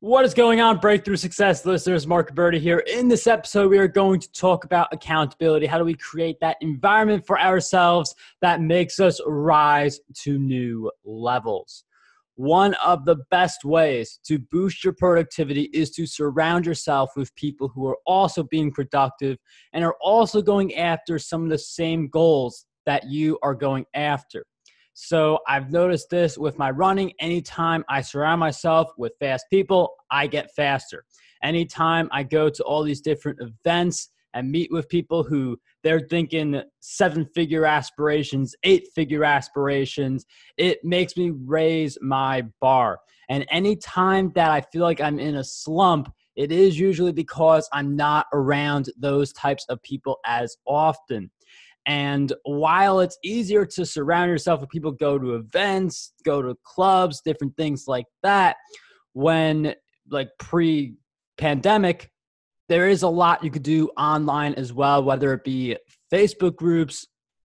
What is going on, Breakthrough Success listeners? Marc Guberti here. In this episode, we are going to talk about accountability. How do we create that environment for ourselves that makes us rise to new levels? One of the best ways to boost your productivity is to surround yourself with people who are also being productive and are also going after some of the same goals that you are going after. So I've noticed this with my running. Anytime I surround myself with fast people, I get faster. Anytime I go to all these different events and meet with people who they're thinking seven figure aspirations, eight figure aspirations, it makes me raise my bar. And anytime that I feel like I'm in a slump, it is usually because I'm not around those types of people as often. And while it's easier to surround yourself with people, go to events, go to clubs, different things like that, when like pre pandemic, there is a lot you could do online as well, whether it be Facebook groups,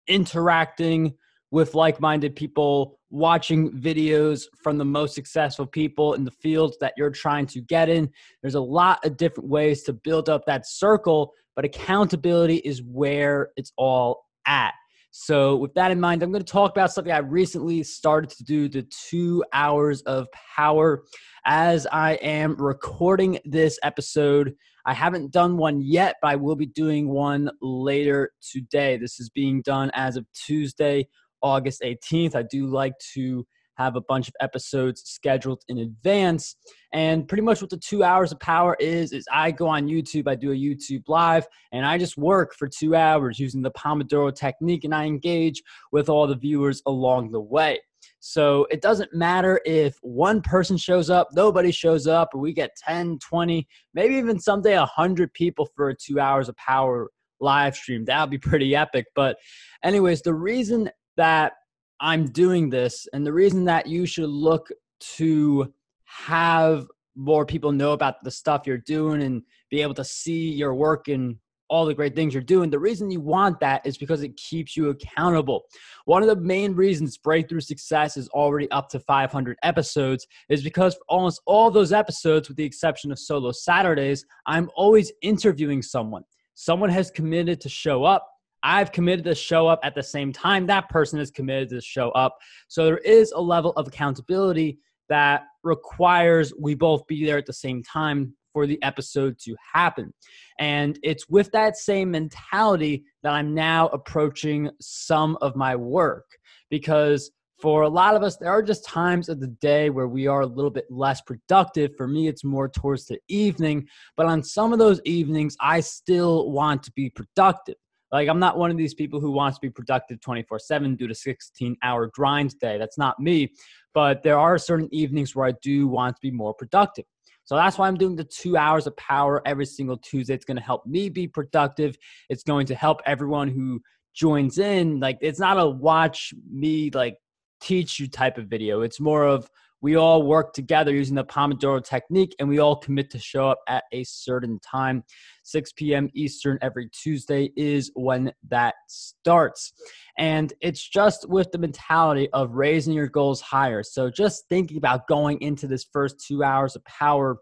interacting with like minded people, watching videos from the most successful people in the fields that you're trying to get in. There's a lot of different ways to build up that circle but accountability is where it's all at. So, with that in mind, I'm going to talk about something I recently started to do the two hours of power. As I am recording this episode, I haven't done one yet, but I will be doing one later today. This is being done as of Tuesday, August 18th. I do like to have a bunch of episodes scheduled in advance. And pretty much what the two hours of power is, is I go on YouTube, I do a YouTube live, and I just work for two hours using the Pomodoro technique, and I engage with all the viewers along the way. So it doesn't matter if one person shows up, nobody shows up, or we get 10, 20, maybe even someday 100 people for a two hours of power live stream. That would be pretty epic. But, anyways, the reason that I'm doing this. And the reason that you should look to have more people know about the stuff you're doing and be able to see your work and all the great things you're doing. The reason you want that is because it keeps you accountable. One of the main reasons Breakthrough Success is already up to 500 episodes is because for almost all those episodes, with the exception of solo Saturdays, I'm always interviewing someone. Someone has committed to show up, I've committed to show up at the same time that person is committed to show up. So there is a level of accountability that requires we both be there at the same time for the episode to happen. And it's with that same mentality that I'm now approaching some of my work because for a lot of us, there are just times of the day where we are a little bit less productive. For me, it's more towards the evening. But on some of those evenings, I still want to be productive. Like, I'm not one of these people who wants to be productive 24 7, due to 16 hour grind day. That's not me. But there are certain evenings where I do want to be more productive. So that's why I'm doing the two hours of power every single Tuesday. It's going to help me be productive. It's going to help everyone who joins in. Like, it's not a watch me, like, teach you type of video. It's more of we all work together using the Pomodoro technique and we all commit to show up at a certain time. 6 p.m. Eastern every Tuesday is when that starts. And it's just with the mentality of raising your goals higher. So just thinking about going into this first two hours of power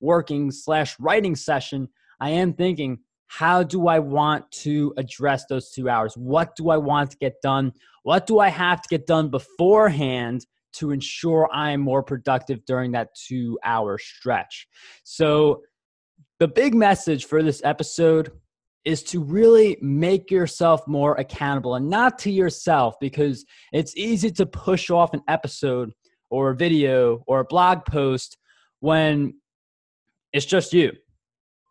working slash writing session, I am thinking, how do I want to address those two hours? What do I want to get done? What do I have to get done beforehand to ensure I am more productive during that two hour stretch. So, the big message for this episode is to really make yourself more accountable and not to yourself because it's easy to push off an episode or a video or a blog post when it's just you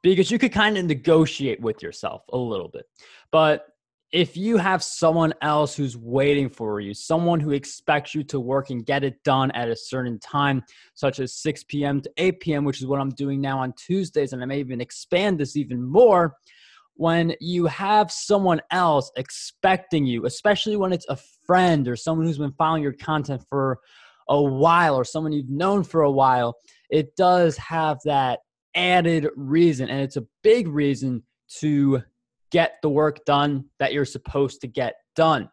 because you could kind of negotiate with yourself a little bit. But if you have someone else who's waiting for you, someone who expects you to work and get it done at a certain time, such as 6 p.m. to 8 p.m., which is what I'm doing now on Tuesdays, and I may even expand this even more. When you have someone else expecting you, especially when it's a friend or someone who's been following your content for a while or someone you've known for a while, it does have that added reason. And it's a big reason to get the work done that you're supposed to get done.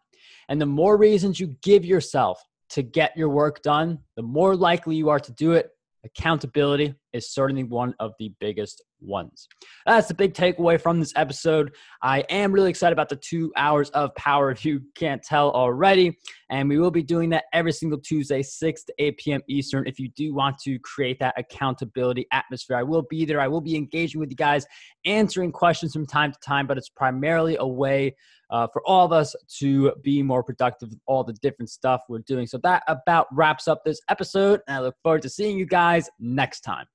And the more reasons you give yourself to get your work done, the more likely you are to do it. Accountability is certainly one of the biggest ones. That's the big takeaway from this episode. I am really excited about the two hours of power, if you can't tell already. And we will be doing that every single Tuesday, 6 to 8 p.m. Eastern. If you do want to create that accountability atmosphere, I will be there. I will be engaging with you guys, answering questions from time to time, but it's primarily a way uh, for all of us to be more productive with all the different stuff we're doing. So that about wraps up this episode, and I look forward to seeing you guys next time.